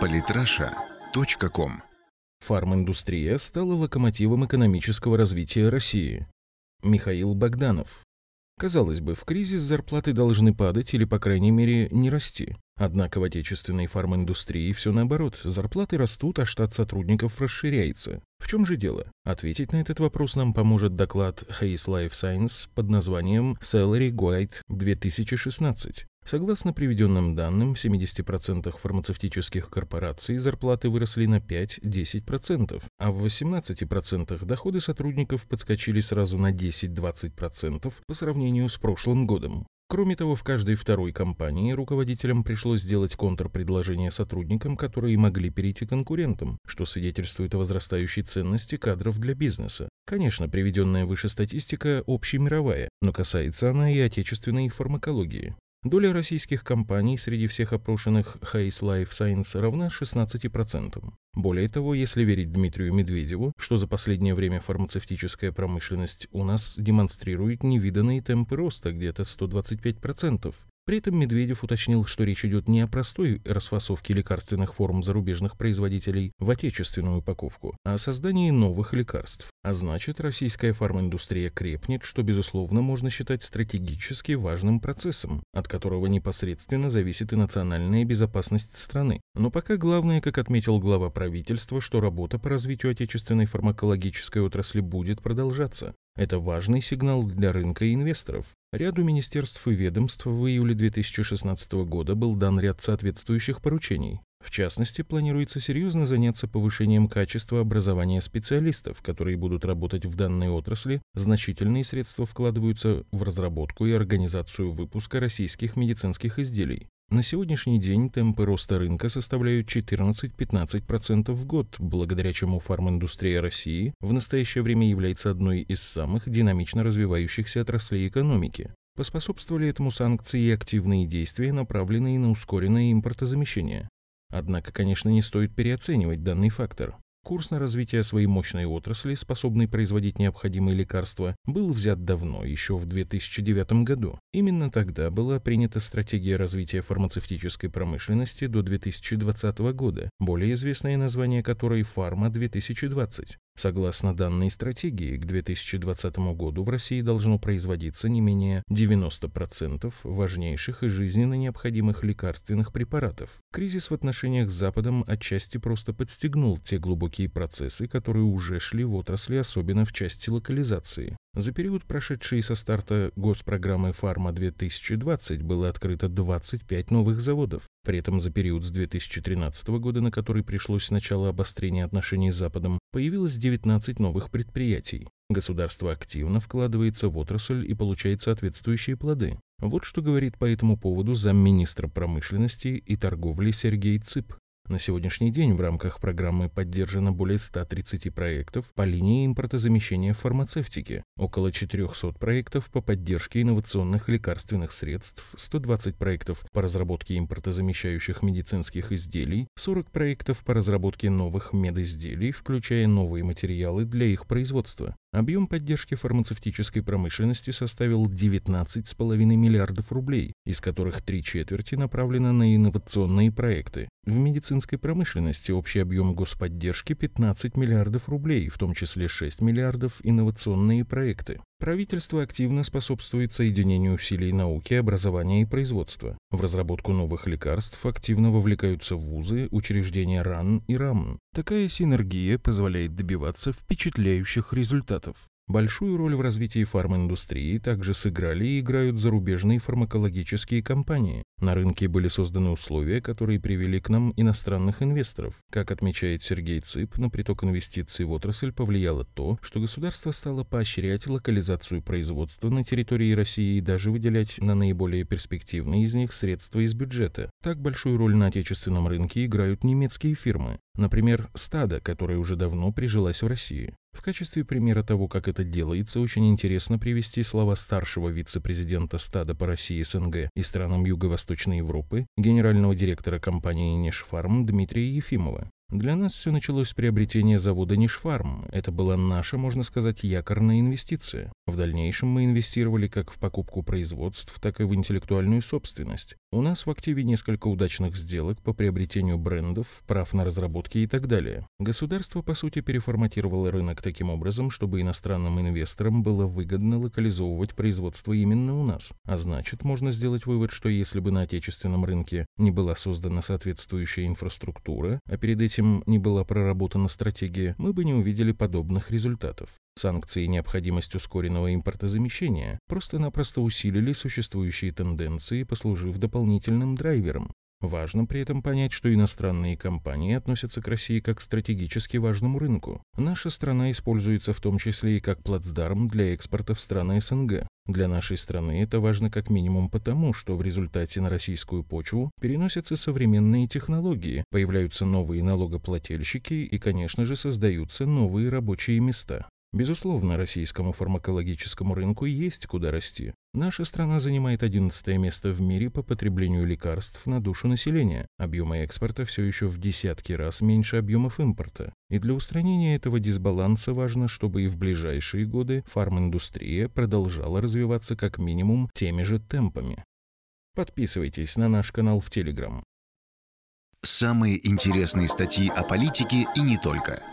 Политраша.ком Фарминдустрия стала локомотивом экономического развития России. Михаил Богданов. Казалось бы, в кризис зарплаты должны падать или, по крайней мере, не расти. Однако в отечественной фарминдустрии все наоборот. Зарплаты растут, а штат сотрудников расширяется. В чем же дело? Ответить на этот вопрос нам поможет доклад Hayes Life Science под названием Salary Guide 2016. Согласно приведенным данным, в 70% фармацевтических корпораций зарплаты выросли на 5-10%, а в 18% доходы сотрудников подскочили сразу на 10-20% по сравнению с прошлым годом. Кроме того, в каждой второй компании руководителям пришлось сделать контрпредложение сотрудникам, которые могли перейти конкурентам, что свидетельствует о возрастающей ценности кадров для бизнеса. Конечно, приведенная выше статистика общемировая, но касается она и отечественной фармакологии. Доля российских компаний среди всех опрошенных Hayes Life Science равна 16%. Более того, если верить Дмитрию Медведеву, что за последнее время фармацевтическая промышленность у нас демонстрирует невиданные темпы роста где-то 125%, при этом Медведев уточнил, что речь идет не о простой расфасовке лекарственных форм зарубежных производителей в отечественную упаковку, а о создании новых лекарств. А значит, российская фарминдустрия крепнет, что, безусловно, можно считать стратегически важным процессом, от которого непосредственно зависит и национальная безопасность страны. Но пока главное, как отметил глава правительства, что работа по развитию отечественной фармакологической отрасли будет продолжаться. Это важный сигнал для рынка и инвесторов. Ряду министерств и ведомств в июле 2016 года был дан ряд соответствующих поручений. В частности, планируется серьезно заняться повышением качества образования специалистов, которые будут работать в данной отрасли. Значительные средства вкладываются в разработку и организацию выпуска российских медицинских изделий. На сегодняшний день темпы роста рынка составляют 14-15% в год, благодаря чему фарминдустрия России в настоящее время является одной из самых динамично развивающихся отраслей экономики. Поспособствовали этому санкции и активные действия, направленные на ускоренное импортозамещение. Однако, конечно, не стоит переоценивать данный фактор. Курс на развитие своей мощной отрасли, способной производить необходимые лекарства, был взят давно, еще в 2009 году. Именно тогда была принята стратегия развития фармацевтической промышленности до 2020 года, более известное название которой «Фарма-2020». Согласно данной стратегии, к 2020 году в России должно производиться не менее 90% важнейших и жизненно необходимых лекарственных препаратов. Кризис в отношениях с Западом отчасти просто подстегнул те глубокие процессы, которые уже шли в отрасли, особенно в части локализации. За период, прошедший со старта госпрограммы «Фарма-2020», было открыто 25 новых заводов. При этом за период с 2013 года, на который пришлось начало обострения отношений с Западом, появилось 19 новых предприятий. Государство активно вкладывается в отрасль и получает соответствующие плоды. Вот что говорит по этому поводу замминистра промышленности и торговли Сергей Цып. На сегодняшний день в рамках программы поддержано более 130 проектов по линии импортозамещения фармацевтики, около 400 проектов по поддержке инновационных лекарственных средств, 120 проектов по разработке импортозамещающих медицинских изделий, 40 проектов по разработке новых медизделий, включая новые материалы для их производства. Объем поддержки фармацевтической промышленности составил 19,5 миллиардов рублей, из которых три четверти направлено на инновационные проекты. В медицинской промышленности общий объем господдержки 15 миллиардов рублей, в том числе 6 миллиардов инновационные проекты. Правительство активно способствует соединению усилий науки, образования и производства. В разработку новых лекарств активно вовлекаются вузы, учреждения РАН и РАМН. Такая синергия позволяет добиваться впечатляющих результатов. Большую роль в развитии фарминдустрии также сыграли и играют зарубежные фармакологические компании. На рынке были созданы условия, которые привели к нам иностранных инвесторов. Как отмечает Сергей Цып, на приток инвестиций в отрасль повлияло то, что государство стало поощрять локализацию производства на территории России и даже выделять на наиболее перспективные из них средства из бюджета. Так большую роль на отечественном рынке играют немецкие фирмы. Например, стадо, которое уже давно прижилась в России. В качестве примера того, как это делается, очень интересно привести слова старшего вице-президента стада по России СНГ и странам Юго-Восточной Европы, генерального директора компании «Нешфарм» Дмитрия Ефимова. Для нас все началось с приобретения завода Нишфарм. Это была наша, можно сказать, якорная инвестиция. В дальнейшем мы инвестировали как в покупку производств, так и в интеллектуальную собственность. У нас в активе несколько удачных сделок по приобретению брендов, прав на разработки и так далее. Государство, по сути, переформатировало рынок таким образом, чтобы иностранным инвесторам было выгодно локализовывать производство именно у нас. А значит, можно сделать вывод, что если бы на отечественном рынке не была создана соответствующая инфраструктура, а перед этим не была проработана стратегия, мы бы не увидели подобных результатов. Санкции и необходимость ускоренного импортозамещения просто-напросто усилили существующие тенденции, послужив дополнительным драйвером. Важно при этом понять, что иностранные компании относятся к России как к стратегически важному рынку. Наша страна используется в том числе и как плацдарм для экспорта в страны СНГ. Для нашей страны это важно как минимум потому, что в результате на российскую почву переносятся современные технологии, появляются новые налогоплательщики и, конечно же, создаются новые рабочие места. Безусловно, российскому фармакологическому рынку есть куда расти. Наша страна занимает 11 место в мире по потреблению лекарств на душу населения. Объемы экспорта все еще в десятки раз меньше объемов импорта. И для устранения этого дисбаланса важно, чтобы и в ближайшие годы фарминдустрия продолжала развиваться как минимум теми же темпами. Подписывайтесь на наш канал в Телеграм. Самые интересные статьи о политике и не только –